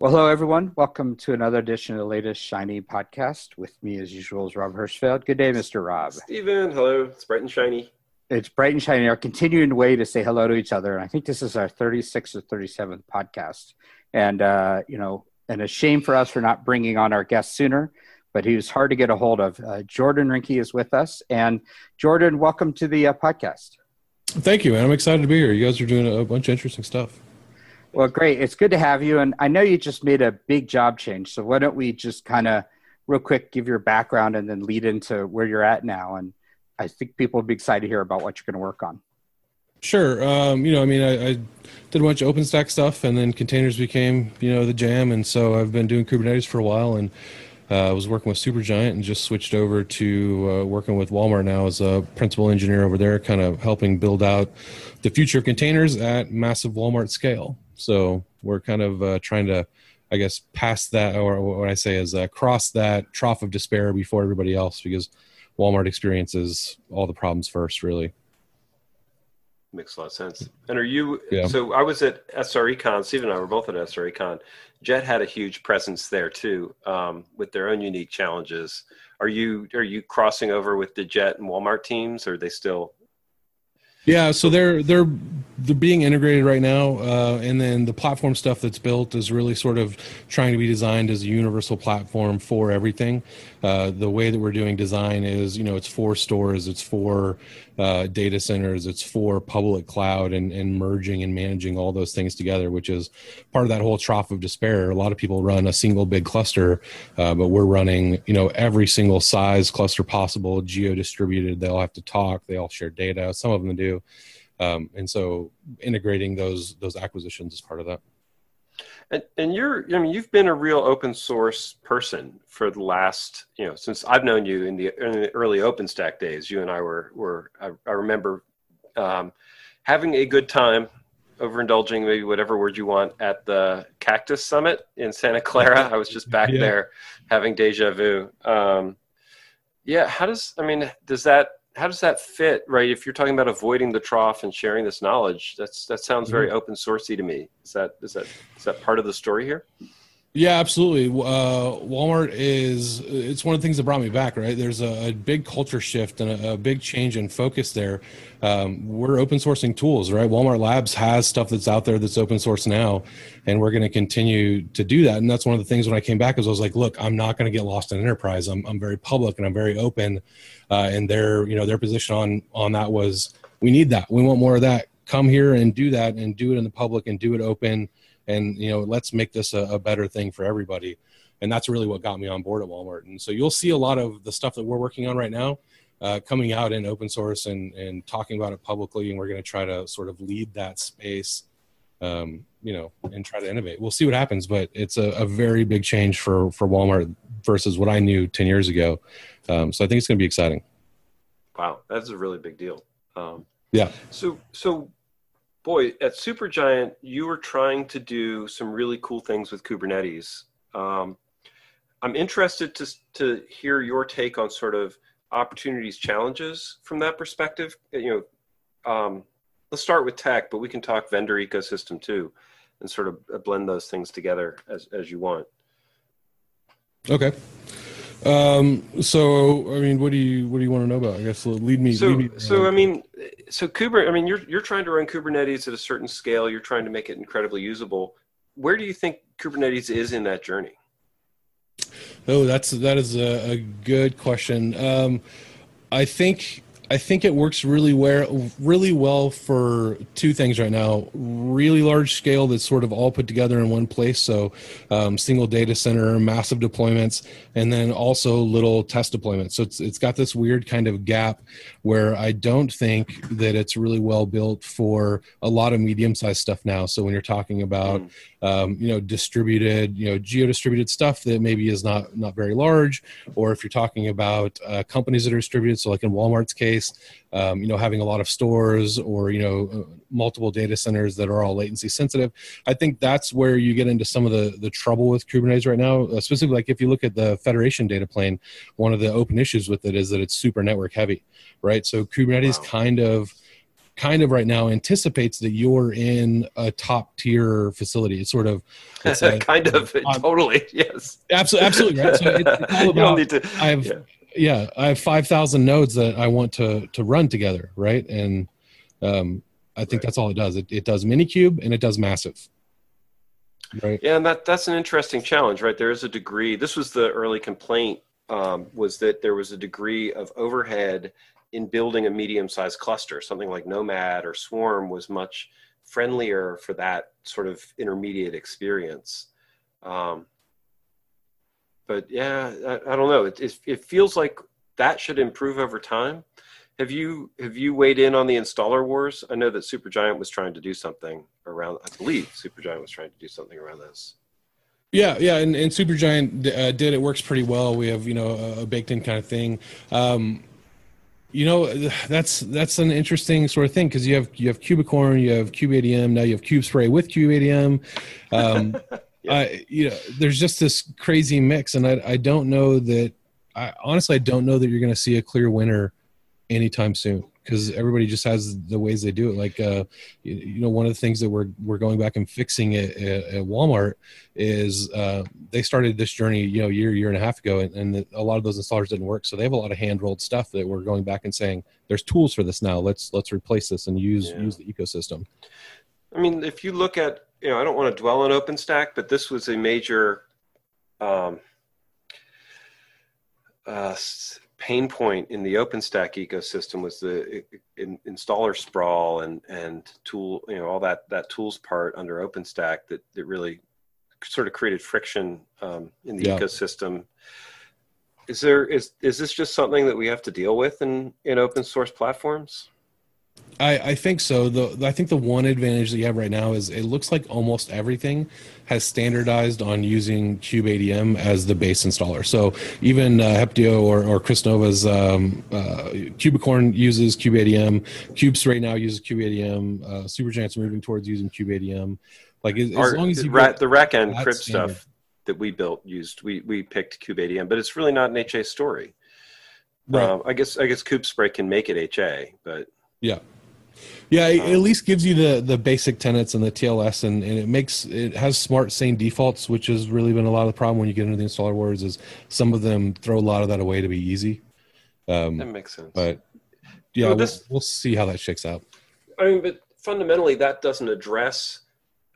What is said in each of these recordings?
Well, hello, everyone. Welcome to another edition of the latest Shiny podcast. With me, as usual, is Rob Hirschfeld. Good day, Mr. Rob. Steven, hello. It's bright and shiny. It's bright and shiny. Our continuing way to say hello to each other. And I think this is our 36th or 37th podcast. And, uh, you know, and a shame for us for not bringing on our guest sooner, but he was hard to get a hold of. Uh, Jordan Rinke is with us. And Jordan, welcome to the uh, podcast. Thank you, man. I'm excited to be here. You guys are doing a bunch of interesting stuff. Well, great. It's good to have you. And I know you just made a big job change. So why don't we just kind of real quick give your background and then lead into where you're at now? And I think people will be excited to hear about what you're going to work on. Sure. Um, you know, I mean, I, I, did a bunch of OpenStack stuff, and then containers became, you know, the jam. And so I've been doing Kubernetes for a while, and uh, I was working with Supergiant, and just switched over to uh, working with Walmart now as a principal engineer over there, kind of helping build out the future of containers at massive Walmart scale. So we're kind of uh, trying to, I guess, pass that, or what I say is uh, cross that trough of despair before everybody else, because Walmart experiences all the problems first, really. Makes a lot of sense. And are you? Yeah. So I was at SRECon. Steve and I were both at SRECon. Jet had a huge presence there too, um, with their own unique challenges. Are you are you crossing over with the Jet and Walmart teams, or are they still yeah, so they're they're they're being integrated right now, uh, and then the platform stuff that's built is really sort of trying to be designed as a universal platform for everything. Uh, the way that we're doing design is, you know, it's for stores, it's for uh, data centers, it's for public cloud, and, and merging and managing all those things together, which is part of that whole trough of despair. A lot of people run a single big cluster, uh, but we're running, you know, every single size cluster possible, geo distributed. They all have to talk, they all share data. Some of them do, um, and so integrating those those acquisitions is part of that. And, and you're, I mean, you've been a real open source person for the last, you know, since I've known you in the, in the early OpenStack days. You and I were, were I, I remember um, having a good time, overindulging, maybe whatever word you want, at the Cactus Summit in Santa Clara. I was just back yeah. there having deja vu. Um, yeah, how does, I mean, does that how does that fit right if you're talking about avoiding the trough and sharing this knowledge that's that sounds very mm-hmm. open sourcey to me is that is that is that part of the story here yeah, absolutely. Uh, Walmart is, it's one of the things that brought me back, right? There's a, a big culture shift and a, a, big change in focus there. Um, we're open sourcing tools, right? Walmart Labs has stuff that's out there that's open source now, and we're going to continue to do that. And that's one of the things when I came back is I was like, look, I'm not going to get lost in enterprise. I'm, I'm very public and I'm very open. Uh, and their, you know, their position on, on that was, we need that. We want more of that. Come here and do that and do it in the public and do it open and you know let's make this a, a better thing for everybody and that's really what got me on board at walmart and so you'll see a lot of the stuff that we're working on right now uh, coming out in open source and, and talking about it publicly and we're going to try to sort of lead that space um, you know and try to innovate. We'll see what happens but it's a, a, very big change for for walmart versus what i knew 10 years ago. Um, so i think it's going to be exciting. Wow that's a really big deal. Um, yeah. so so boy, at Supergiant, you were trying to do some really cool things with Kubernetes. Um, I'm interested to to hear your take on sort of opportunities, challenges from that perspective. You know, um, let's start with tech, but we can talk vendor ecosystem too, and sort of blend those things together as as you want. Okay. Um, so, I mean, what do you what do you want to know about? I guess lead me. So, lead me so I mean, so Kubernetes. I mean, you're you're trying to run Kubernetes at a certain scale. You're trying to make it incredibly usable. Where do you think Kubernetes is in that journey? Oh, that's that is a, a good question. Um, I think I think it works really well, really well for two things right now. Really large scale that's sort of all put together in one place. So, um, single data center, massive deployments, and then also little test deployments. So it's it's got this weird kind of gap where I don't think that it's really well built for a lot of medium sized stuff now. So when you're talking about mm. um, you know distributed, you know geo distributed stuff that maybe is not not very large, or if you're talking about uh, companies that are distributed, so like in Walmart's case case um, you know having a lot of stores or you know uh, multiple data centers that are all latency sensitive i think that's where you get into some of the the trouble with kubernetes right now uh, specifically like if you look at the federation data plane one of the open issues with it is that it's super network heavy right so kubernetes wow. kind of kind of right now anticipates that you're in a top tier facility. It's sort of it's a, kind of um, totally yes. Absolutely, absolutely right. So it's, it's all about. To, I have yeah. Yeah. I have five thousand nodes that I want to to run together, right? And um, I think right. that's all it does. It, it does Minikube and it does massive. Right. Yeah, and that that's an interesting challenge, right? There is a degree. This was the early complaint um, was that there was a degree of overhead in building a medium-sized cluster. Something like Nomad or Swarm was much friendlier for that sort of intermediate experience. Um, but yeah, I, I, don't know. It, it, it feels like that should improve over time. Have you have you weighed in on the installer wars? I know that Supergiant was trying to do something around. I believe Supergiant was trying to do something around this. Yeah, yeah, and, and Supergiant uh, did it works pretty well. We have you know a baked in kind of thing. Um, you know that's that's an interesting sort of thing because you have you have Kubicorn, you have kubeadm, now you have Kubespray with kubeadm. Um. I, you know, there's just this crazy mix, and I I don't know that. I honestly I don't know that you're going to see a clear winner anytime soon because everybody just has the ways they do it. Like, uh, you, you, know, one of the things that we're we're going back and fixing at, at Walmart is uh, they started this journey, you know, year year and a half ago, and, and the, a lot of those installers didn't work. So they have a lot of hand rolled stuff that we're going back and saying, "There's tools for this now. Let's let's replace this and use yeah. use the ecosystem." I mean, if you look at, you know, I don't want to dwell on OpenStack, but this was a major. Um, uh, pain point in the OpenStack ecosystem was the in, installer sprawl and and tool you know all that that tools part under OpenStack that that really sort of created friction um, in the yeah. ecosystem. Is there is is this just something that we have to deal with in in open source platforms? I, I think so. The I think the one advantage that you have right now is it looks like almost everything has standardized on using kubeadm as the base installer. So even uh, Heptio or, or Kris Nova's um, uh, Kubicorn uses kubeadm. Cubes right now uses kubeadm. Uh, Supergiant's moving towards using kubeadm. Like as, Our, as long as you ra- the rack end crib standard. stuff that we built used we we picked kubeadm, but it's really not an HA story. Right. Um, I guess I guess Kubespray can make it HA, but yeah. Yeah, it um, at least gives you the the basic tenets and the TLS, and, and it makes it has smart sane defaults, which has really been a lot of the problem when you get into the installer wars. Is some of them throw a lot of that away to be easy. Um, that makes sense. But yeah, this, we'll, we'll see how that shakes out. I mean, but fundamentally, that doesn't address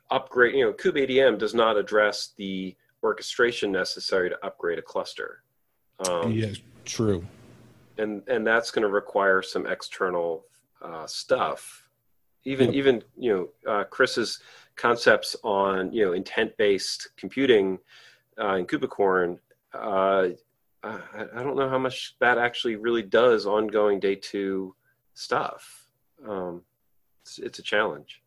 upgrade. You know, kubeadm does not address the orchestration necessary to upgrade a cluster. Um, yeah, true. And and that's going to require some external uh, stuff. Even yep. even you know uh, Kris's concepts on you know intent based computing uh, in Kubicorn. Uh, I, I, don't know how much that actually really does ongoing day two stuff. Um, it's, it's a challenge.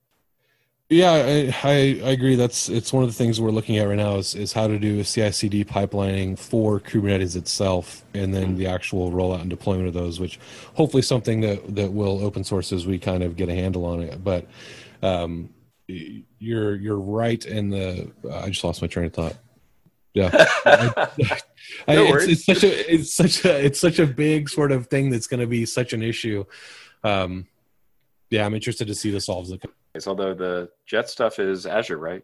Yeah, I, I, I agree. That's it's one of the things we're looking at right now is, is how to do a CI/CD pipelining for Kubernetes itself, and then the actual rollout and deployment of those. Which hopefully something that that will open source as we kind of get a handle on it. But um, you're you're right in the. I just lost my train of thought. Yeah, I, I, no it's, it's, such a it's such a it's such a big sort of thing that's going to be such an issue. Um, yeah, I'm interested to see the solves although the jet stuff is Azure, right?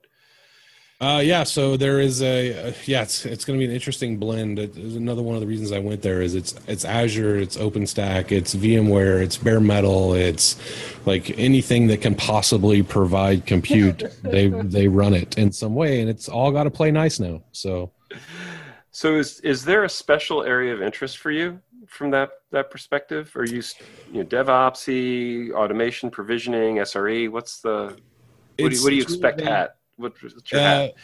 Uh, yeah, so there is a uh, yeah, it's it's going to be an interesting blend. It, another one of the reasons I went there is it's it's Azure, it's OpenStack, it's VMware, it's bare metal, it's like anything that can possibly provide compute. they they run it in some way, and it's all got to play nice now. So, so is is there a special area of interest for you from that that perspective? Are you you know DevOpsy, automation, provisioning, SRE? What's the what do you, what do you expect at? What, what's your uh, hat?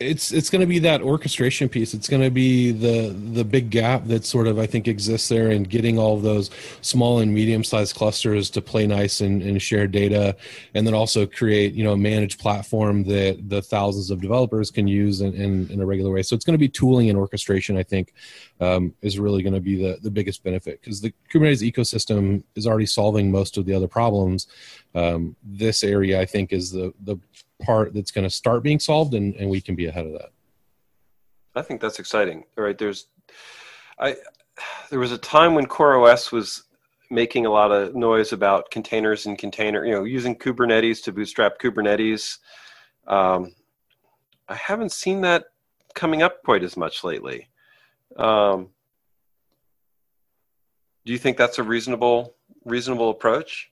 It's it's going to be that orchestration piece. It's going to be the the big gap that sort of i think exists there in getting all of those small and medium sized clusters to play nice and, and share data and then also create you know a managed platform that the thousands of developers can use in, in, in a regular way. So it's going to be tooling and orchestration i think um, is really going to be the, the biggest benefit because the kubernetes ecosystem is already solving most of the other problems. Um, this area i think is the the part that's going to start being solved and, and we can be ahead of that i think that's exciting all right there's i there was a time when coreos was making a lot of noise about containers and container, you know, using Kubernetes to bootstrap Kubernetes. Um, I haven't seen that coming up quite as much lately. Um, do you think that's a reasonable reasonable approach?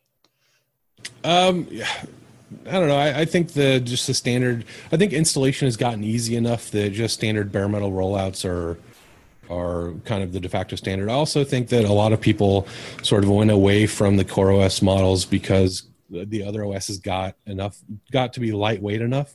Um, I don't know. I, I, think the just the standard. I think installation has gotten easy enough that just standard bare metal rollouts are are kind of the de facto standard. I also think that a lot of people sort of went away from the CoreOS models because the other OSs got enough got to be lightweight enough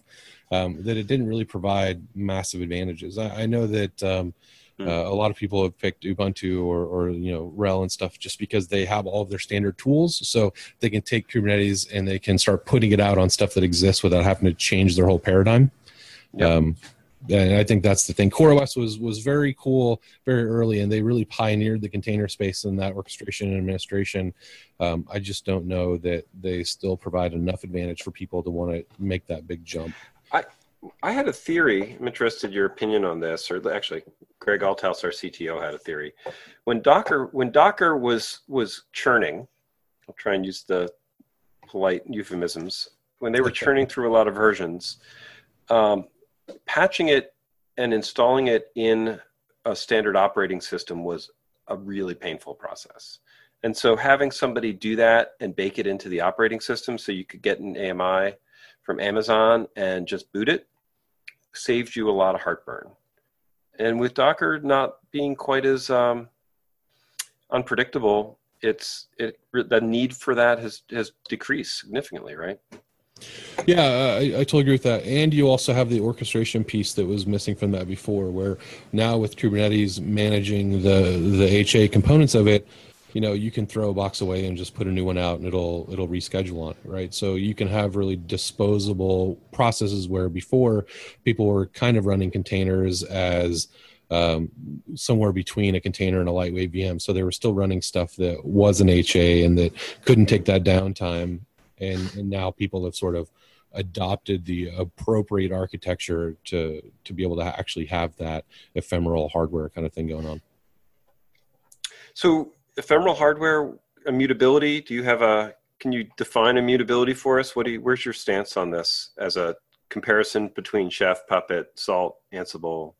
um, that it didn't really provide massive advantages. I, I know that um, hmm. uh, a lot of people have picked Ubuntu or, or you know RHEL and stuff just because they have all of their standard tools, so they can take Kubernetes and they can start putting it out on stuff that exists without having to change their whole paradigm. Yep. Um, and I think that's the thing. CoreOS was was very cool very early, and they really pioneered the container space and that orchestration and administration. Um, I just don't know that they still provide enough advantage for people to want to make that big jump. I I had a theory. I'm interested in your opinion on this, or actually, Greg Althaus, our CTO, had a theory. When Docker when Docker was was churning, I'll try and use the polite euphemisms. When they were churning through a lot of versions. Um, patching it and installing it in a standard operating system was a really painful process. And so having somebody do that and bake it into the operating system so you could get an AMI from Amazon and just boot it saved you a lot of heartburn. And with Docker not being quite as um, unpredictable, it's it the need for that has has decreased significantly, right? Yeah, I, I, totally agree with that. And you also have the orchestration piece that was missing from that before, where now with Kubernetes managing the the HA components of it, you know, you can throw a box away and just put a new one out, and it'll it'll reschedule on it, right? So you can have really disposable processes where before people were kind of running containers as um, somewhere between a container and a lightweight VM. So they were still running stuff that was an HA and that couldn't take that downtime and, and now people have sort of adopted the appropriate architecture to to be able to actually have that ephemeral hardware kind of thing going on. So ephemeral hardware immutability. Do you have a? Can you define immutability for us? What do you? Where's your stance on this as a comparison between Chef, Puppet, Salt, Ansible?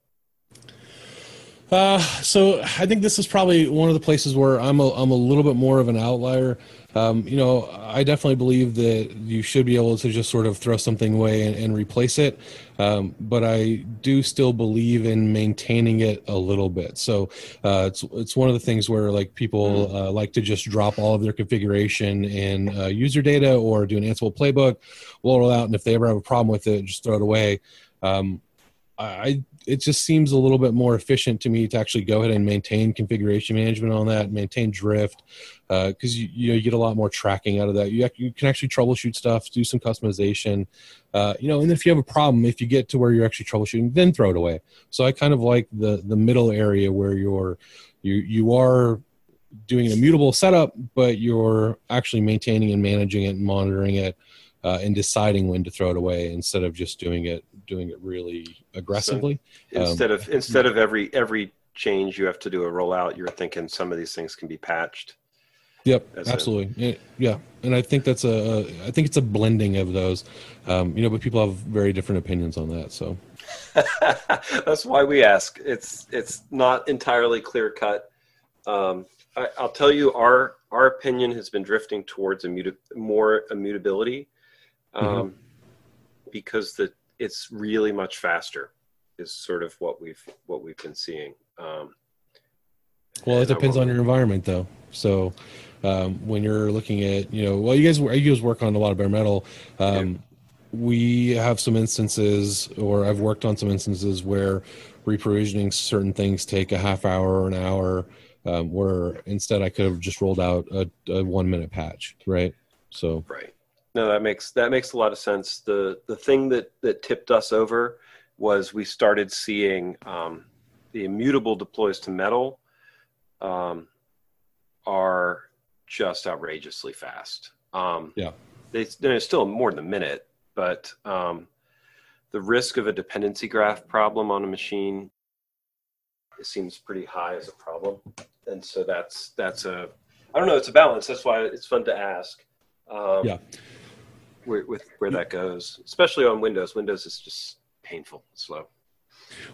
Uh, so I think this is probably one of the places where I'm a, I'm a little bit more of an outlier. Um, you know, I definitely believe that you should be able to just sort of throw something away and, and replace it. Um, but I do still believe in maintaining it a little bit. So uh, it's it's one of the things where like people mm-hmm. uh, like to just drop all of their configuration in uh, user data or do an Ansible playbook, roll it out, and if they ever have a problem with it, just throw it away. Um, I it just seems a little bit more efficient to me to actually go ahead and maintain configuration management on that, maintain drift, because uh, you you, know, you get a lot more tracking out of that. You you can actually troubleshoot stuff, do some customization, uh, you know, and if you have a problem, if you get to where you're actually troubleshooting, then throw it away. So I kind of like the the middle area where you're you you are doing an immutable setup, but you're actually maintaining and managing it and monitoring it. Uh, and deciding when to throw it away instead of just doing it doing it really aggressively. So instead um, of instead of every every change you have to do a rollout, you're thinking some of these things can be patched. Yep, absolutely. Yeah, and I think that's a I think it's a blending of those, um, you know. But people have very different opinions on that. So that's why we ask. It's it's not entirely clear cut. Um, I, will tell you, our our opinion has been drifting towards immuta- more immutability, mm-hmm. um, mm-hmm. because the it's really much faster is sort of what we've what we've been seeing. Um, well it depends on your environment though. So um, when you're looking at you know well you guys you guys work on a lot of bare metal. Um, yeah. we have some instances or i've worked on some instances where reprovisioning certain things take a half hour or an hour um, where instead i could have just rolled out a, a one minute patch right? So right no, that makes that makes a lot of sense. The the thing that that tipped us over was we started seeing um, the immutable deploys to metal um, are just outrageously fast. Um, yeah, they, they're still more than a minute, but um, the risk of a dependency graph problem on a machine it seems pretty high as a problem, and so that's that's a I don't know. It's a balance. That's why it's fun to ask. Um, yeah. Where, with where that goes, especially on Windows. Windows is just painful, slow.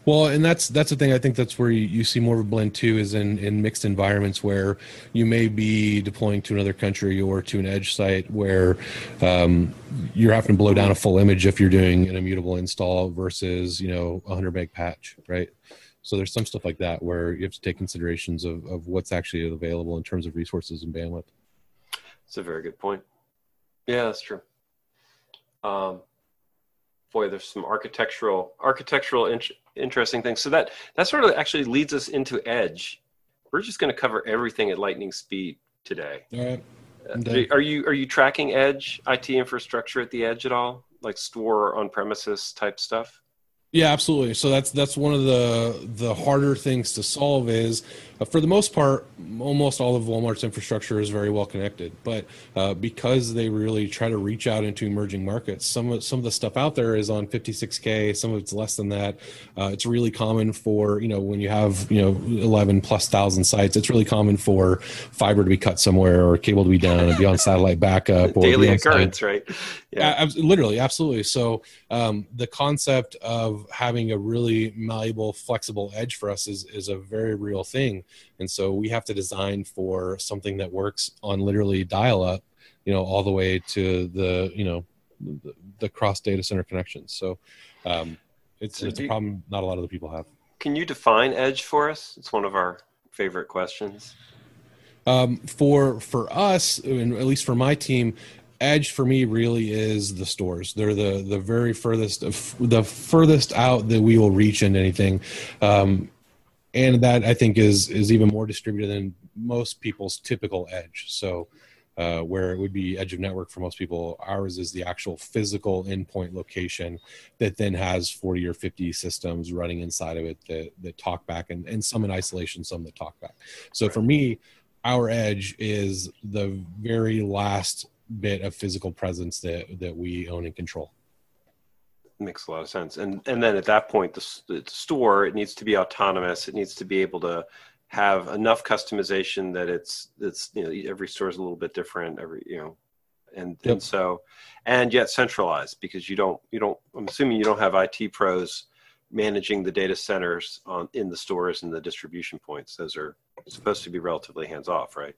Well, and that's that's the thing. I think that's where you, you see more of a blend too, is in in mixed environments where you may be deploying to another country or to an edge site where um, you're having to blow down a full image if you're doing an immutable install versus you know a hundred meg patch, right? So there's some stuff like that where you have to take considerations of, of what's actually available in terms of resources and bandwidth. That's a very good point. Yeah, that's true. Um, boy, there's some architectural architectural in- interesting things. So that that sort of actually leads us into Edge. We're just going to cover everything at lightning speed today. All right. Uh, are you are you tracking Edge IT infrastructure at the edge at all, like store on premises type stuff? Yeah, absolutely. So that's that's one of the the harder things to solve is uh, for the most part, almost all of Walmart's infrastructure is very well connected. But uh, because they really try to reach out into emerging markets, some of some of the stuff out there is on 56k. Some of it's less than that. Uh, it's really common for you know when you have you know 11 plus thousand sites. It's really common for fiber to be cut somewhere or cable to be down and be on satellite backup. Or Daily occurrence, right? Yeah, literally, absolutely. So um, the concept of having a really malleable, flexible edge for us is is a very real thing and so we have to design for something that works on literally dial up you know all the way to the you know the, the cross data center connections so um, it's, so it's a problem not a lot of the people have. Can you define edge for us? It's one of our favorite questions. Um, for for us and at least for my team edge for me really is the stores. They're the the very furthest the furthest out that we will reach in anything. Um, and that I think is is even more distributed than most people's typical edge. So, uh, where it would be edge of network for most people, ours is the actual physical endpoint location that then has 40 or 50 systems running inside of it that, that talk back and, and some in isolation, some that talk back. So right. for me, our edge is the very last bit of physical presence that, that we own and control makes a lot of sense. And and then at that point, the, the store it needs to be autonomous. It needs to be able to have enough customization that it's it's you know every store is a little bit different. Every you know, and yep. and so and yet centralized because you don't you don't. I'm assuming you don't have IT pros managing the data centers on in the stores and the distribution points. Those are supposed to be relatively hands off, right?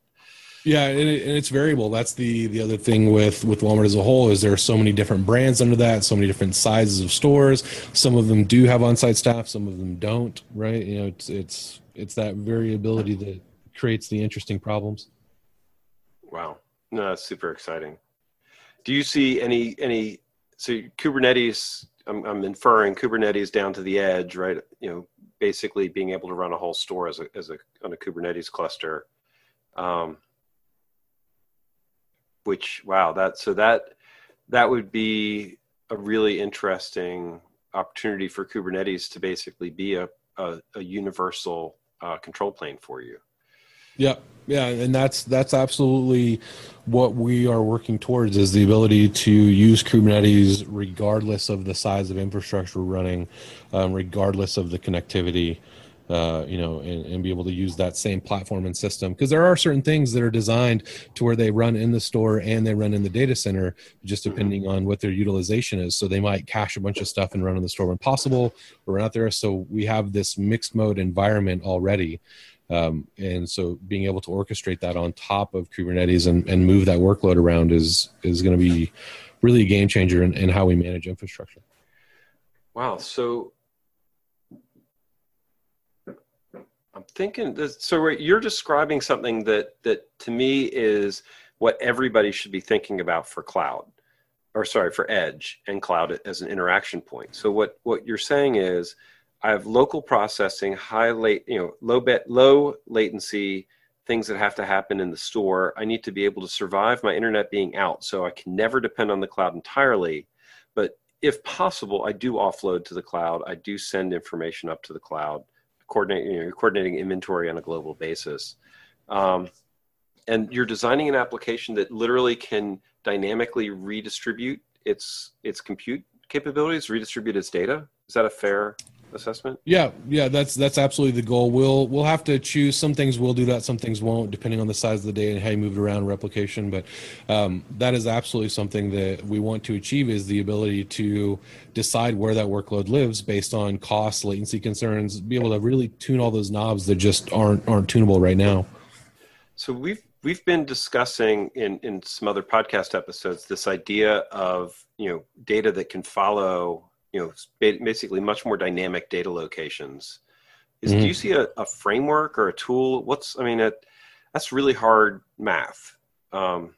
Yeah, and, it, and, it's variable. That's the the other thing with with Walmart as a whole is there are so many different brands under that, so many different sizes of stores. Some of them do have on-site staff, some of them don't. Right? You know, it's it's it's that variability that creates the interesting problems. Wow, no, that's super exciting. Do you see any any so Kubernetes? I'm, I'm inferring Kubernetes down to the edge, right? You know, basically being able to run a whole store as a as a on a Kubernetes cluster. Um, which wow that so that that would be a really interesting opportunity for kubernetes to basically be a, a, a universal uh, control plane for you. Yeah yeah and that's that's absolutely what we are working towards is the ability to use kubernetes regardless of the size of infrastructure running um, regardless of the connectivity uh, you know, and, and, be able to use that same platform and system. Because there are certain things that are designed to where they run in the store and they run in the data center, just mm-hmm. depending on what their utilization is. So they might cache a bunch of stuff and run in the store when possible, or run out there. So we have this mixed mode environment already. Um, and so being able to orchestrate that on top of Kubernetes and, and move that workload around is is going to be really a game changer in, in how we manage infrastructure. Wow. So I'm thinking that, so you're describing something that that to me is what everybody should be thinking about for cloud or sorry for edge and cloud as an interaction point. So what what you're saying is I have local processing, high late, you know, low bet low latency things that have to happen in the store. I need to be able to survive my internet being out so I can never depend on the cloud entirely. But if possible, I do offload to the cloud. I do send information up to the cloud coordinating, you know, coordinating inventory on a global basis. Um, and you're designing an application that literally can dynamically redistribute its its compute capabilities, redistribute its data. Is that a fair? Assessment? Yeah, yeah, that's that's absolutely the goal. We'll we'll have to choose some things. We'll do that. Some things won't, depending on the size of the data and how you move it around replication. But um, that is absolutely something that we want to achieve is the ability to decide where that workload lives based on cost, latency concerns. Be able to really tune all those knobs that just aren't aren't tunable right now. So we've we've been discussing in in some other podcast episodes this idea of you know data that can follow you know basically much more dynamic data locations. Is mm-hmm. do you see a, a, framework or a tool? What's i mean it, that's really hard math. Um,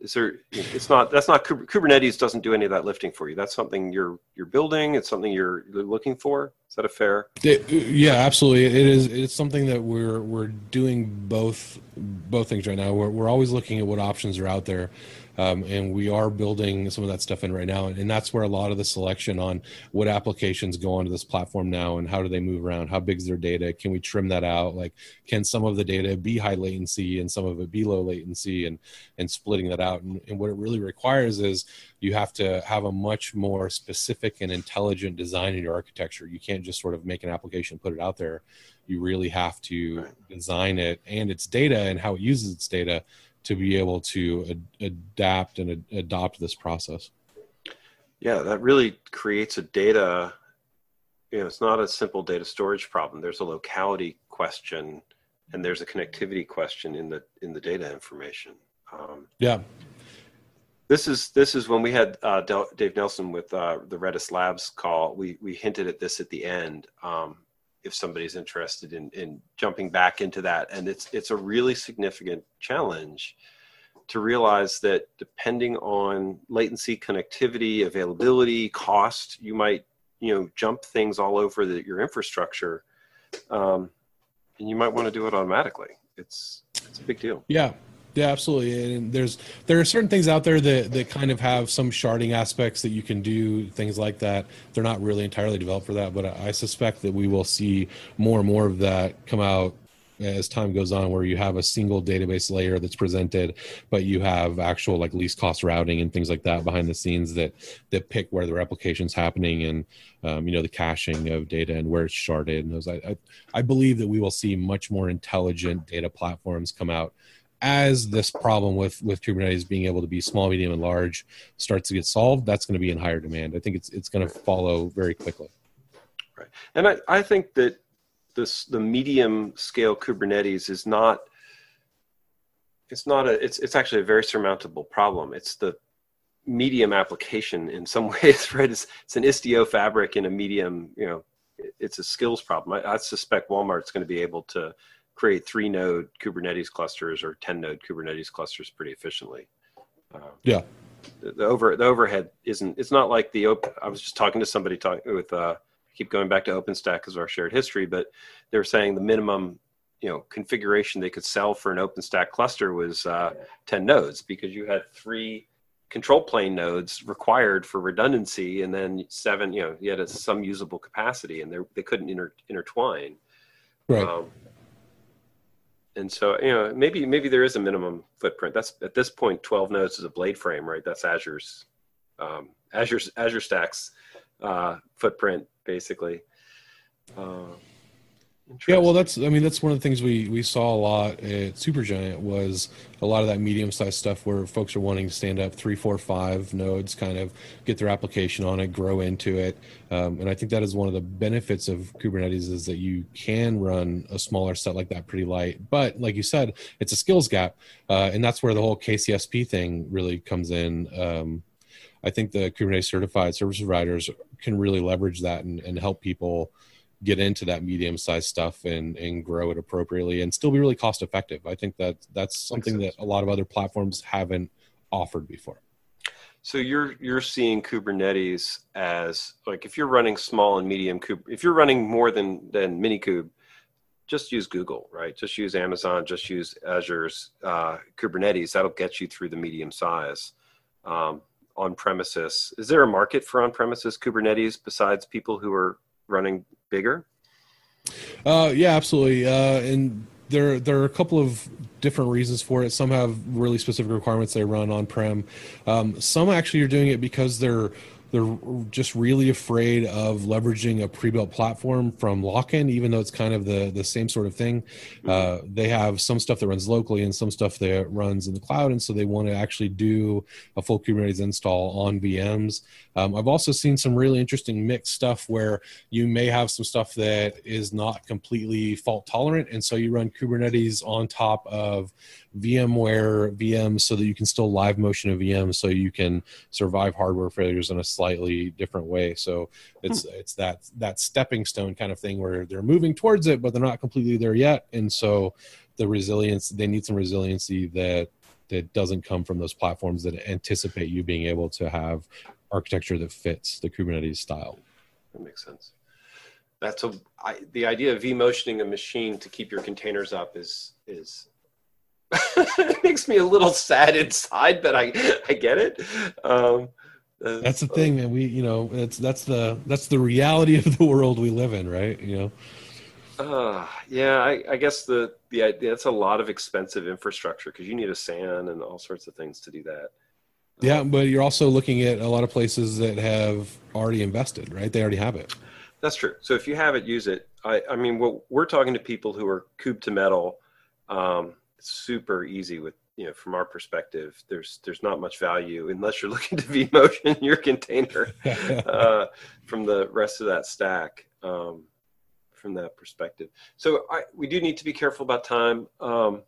is there it's not that's not kubernetes doesn't do any of that lifting for you. That's something you're you're building. It's something you're looking for. Is that a fair? Yeah absolutely. It is it's something that we're we're doing both both things right now. We're, we're always looking at what options are out there um, and we are building some of that stuff in right now. And, and that's where a lot of the selection on what applications go onto this platform now and how do they move around how big is their data can we trim that out? Like can some of the data be high latency and some of it be low latency and and splitting that out? And, and what it really requires is you have to have a much more specific and intelligent design in your architecture. You can't just sort of make an application put it out there. You really have to design it and its data and how it uses its data to be able to ad- adapt and ad- adopt this process. Yeah, that really creates a data. You know, it's not a simple data storage problem. There's a locality question, and there's a connectivity question in the in the data information. Um, yeah. This is this is when we had uh, Del- Dave Nielsen with uh, the Redis Labs call. We we hinted at this at the end. Um, if somebody's interested in, in jumping back into that. And it's it's a really significant challenge to realize that depending on latency, connectivity, availability, cost, you might you know jump things all over the, your infrastructure, um, and you might want to do it automatically. It's it's a big deal. Yeah, yeah, absolutely. And there's there are certain things out there that that kind of have some sharding aspects that you can do things like that. They're not really entirely developed for that, but I suspect that we will see more and more of that come out as time goes on where you have a single database layer that's presented but you have actual like least cost routing and things like that behind the scenes that that pick where the replication's happening and um, you know the caching of data and where it's sharded and those I, I, I believe that we will see much more intelligent data platforms come out as this problem with with Kubernetes being able to be small, medium, and large starts to get solved, that's going to be in higher demand. I think it's it's going to follow very quickly. Right, and I, I think that this the medium scale Kubernetes is not it's not a it's it's actually a very surmountable problem. It's the medium application in some ways, right? It's it's an Istio fabric in a medium, you know, it's a skills problem. I, I suspect Walmart's going to be able to create three node Kubernetes clusters or 10 node Kubernetes clusters pretty efficiently. Uh, yeah. The, the, over the overhead isn't, it's not like the, op- I was just talking to somebody talking with, uh, keep going back to OpenStack as our shared history, but they were saying the minimum, you know, configuration they could sell for an OpenStack cluster was uh, 10 nodes because you had three control plane nodes required for redundancy and then seven, you know, you had a, some usable capacity and they they couldn't inter- intertwine. Right. Um, and so you know maybe maybe there is a minimum footprint. That's at this point 12 nodes is a blade frame right? That's azure's um, azure's azure stacks uh, footprint basically. Uh, yeah, well, that's I mean that's one of the things we we saw a lot at Supergiant was a lot of that medium sized stuff where folks are wanting to stand up three, four, five nodes, kind of get their application on it, grow into it, um, and I think that is one of the benefits of Kubernetes is that you can run a smaller set like that pretty light. But like you said, it's a skills gap, uh, and that's where the whole KCSP thing really comes in. Um, I think the Kubernetes certified service providers can really leverage that and, and help people get into that medium sized stuff and and grow it appropriately and still be really cost effective. I think that that's something that a lot of other platforms haven't offered before. So you're you're seeing Kubernetes as like if you're running small and medium kube, if you're running more than than Minikube, just use Google, right? Just use Amazon, just use Azure's uh, Kubernetes. That'll get you through the medium size. Um, on premises, is there a market for on premises Kubernetes besides people who are running bigger? Uh, yeah, absolutely. Uh, and there there are a couple of different reasons for it. Some have really specific requirements they run on prem. Um, some actually are doing it because they're they're just really afraid of leveraging a pre-built platform from Lock-in, even though it's kind of the the same sort of thing. Uh, they have some stuff that runs locally and some stuff that runs in the cloud, and so they want to actually do a full Kubernetes install on VMs. Um, I've also seen some really interesting mixed stuff where you may have some stuff that is not completely fault tolerant, and so you run Kubernetes on top of VMware VMs so that you can still live motion a VM so you can survive hardware failures in a slightly different way. So it's hmm. it's that that stepping stone kind of thing where they're moving towards it, but they're not completely there yet. And so the resilience they need some resiliency that that doesn't come from those platforms that anticipate you being able to have architecture that fits the Kubernetes style. That makes sense. That's a I, the idea of vMotioning a machine to keep your containers up is is it makes me a little sad inside, but I I get it. Um, that's the thing, man. We you know that's that's the that's the reality of the world we live in, right? You know. Uh, yeah, I, I guess the the idea that's a lot of expensive infrastructure because you need a SAN and all sorts of things to do that. Yeah, but you're also looking at a lot of places that have already invested, right? They already have it. That's true. So if you have it, use it. I, I mean, what we're talking to people who are kube to metal. Um, super easy with you know from our perspective there's there's not much value unless you're looking to vMotion your container uh, from the rest of that stack um, from that perspective. So I, we do need to be careful about time. Um,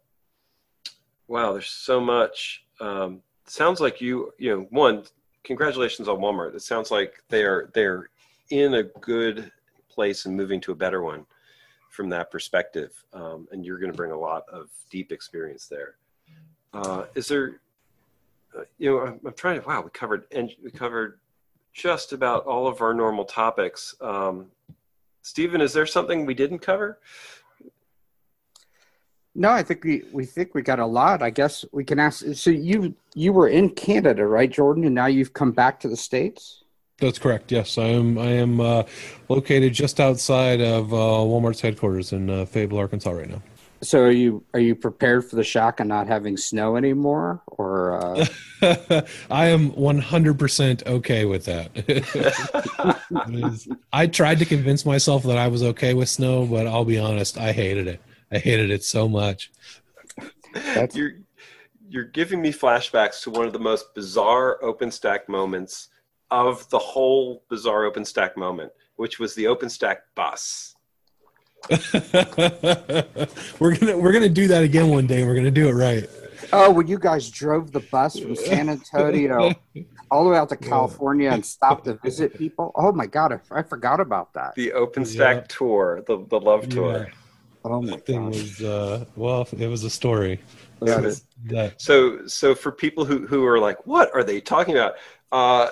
wow there's so much. Um, sounds like you you know one congratulations on walmart. It sounds like they are they're in a good place and moving to a better one from that perspective, um, and you're going to bring a lot of deep experience there. Uh, is there, uh, you know, I'm, I'm, trying to. Wow, we covered and we covered just about all of our normal topics. Um, Stephen, is there something we didn't cover? No, I think we, we think we got a lot. I guess we can ask. So you you were in Canada, right, Jordan, and now you've come back to the states. That's correct. Yes, I am. I am uh, located just outside of uh, Walmart's headquarters in uh, Fayetteville, Arkansas, right now. So, are you are you prepared for the shock of not having snow anymore, or? Uh... I am one hundred percent okay with that. I tried to convince myself that I was okay with snow, but I'll be honest, I hated it. I hated it so much. That's... You're you're giving me flashbacks to one of the most bizarre OpenStack moments of the whole bizarre OpenStack moment, which was the OpenStack bus. we're gonna we're gonna do that again one day. We're gonna do it right. Oh, when you guys drove the bus from San Antonio all the way out to California and stopped to visit people. Oh my god, I, I forgot about that. The OpenStack yeah. tour, the the love tour. Oh my that thing was uh, well, it was a story. that. So so for people who who are like, what are they talking about? Uh,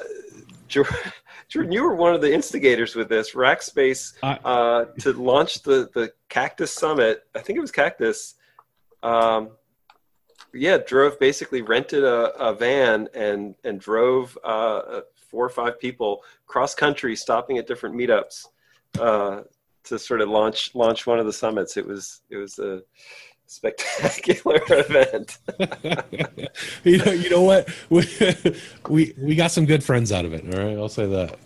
Jordan, you were one of the instigators with this Rackspace uh, to launch the the Cactus Summit. I think it was Cactus. Um, yeah, drove basically rented a, a van and and drove uh, four or five people cross country, stopping at different meetups uh, to sort of launch launch one of the summits. It was it was a spectacular event. you know, you know what? We, we we got some good friends out of it. All right, I'll say that.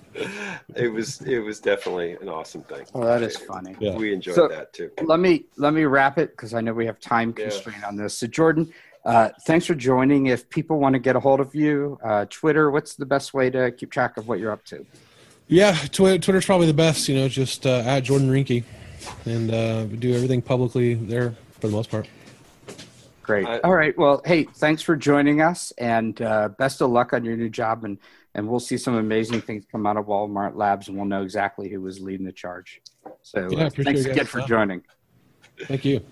It was it was definitely an awesome thing. Oh, that is funny. Yeah. We enjoyed so that too. Let me let me wrap it because I know we have time constraint yeah. on this. So Jordan, uh, thanks for joining. If people want to get a hold of you, uh, Twitter, what's the best way to keep track of what you're up to? Yeah, Twitter, Twitter's probably the best. You know, just uh, at Jordan Rinke, and uh, do everything publicly there for the most part. Great. All right. Well, hey, thanks for joining us, and uh, best of luck on your new job. And and we'll see some amazing things come out of Walmart Labs, and we'll know exactly who was leading the charge. So, yeah, uh, thanks again for joining. Thank you.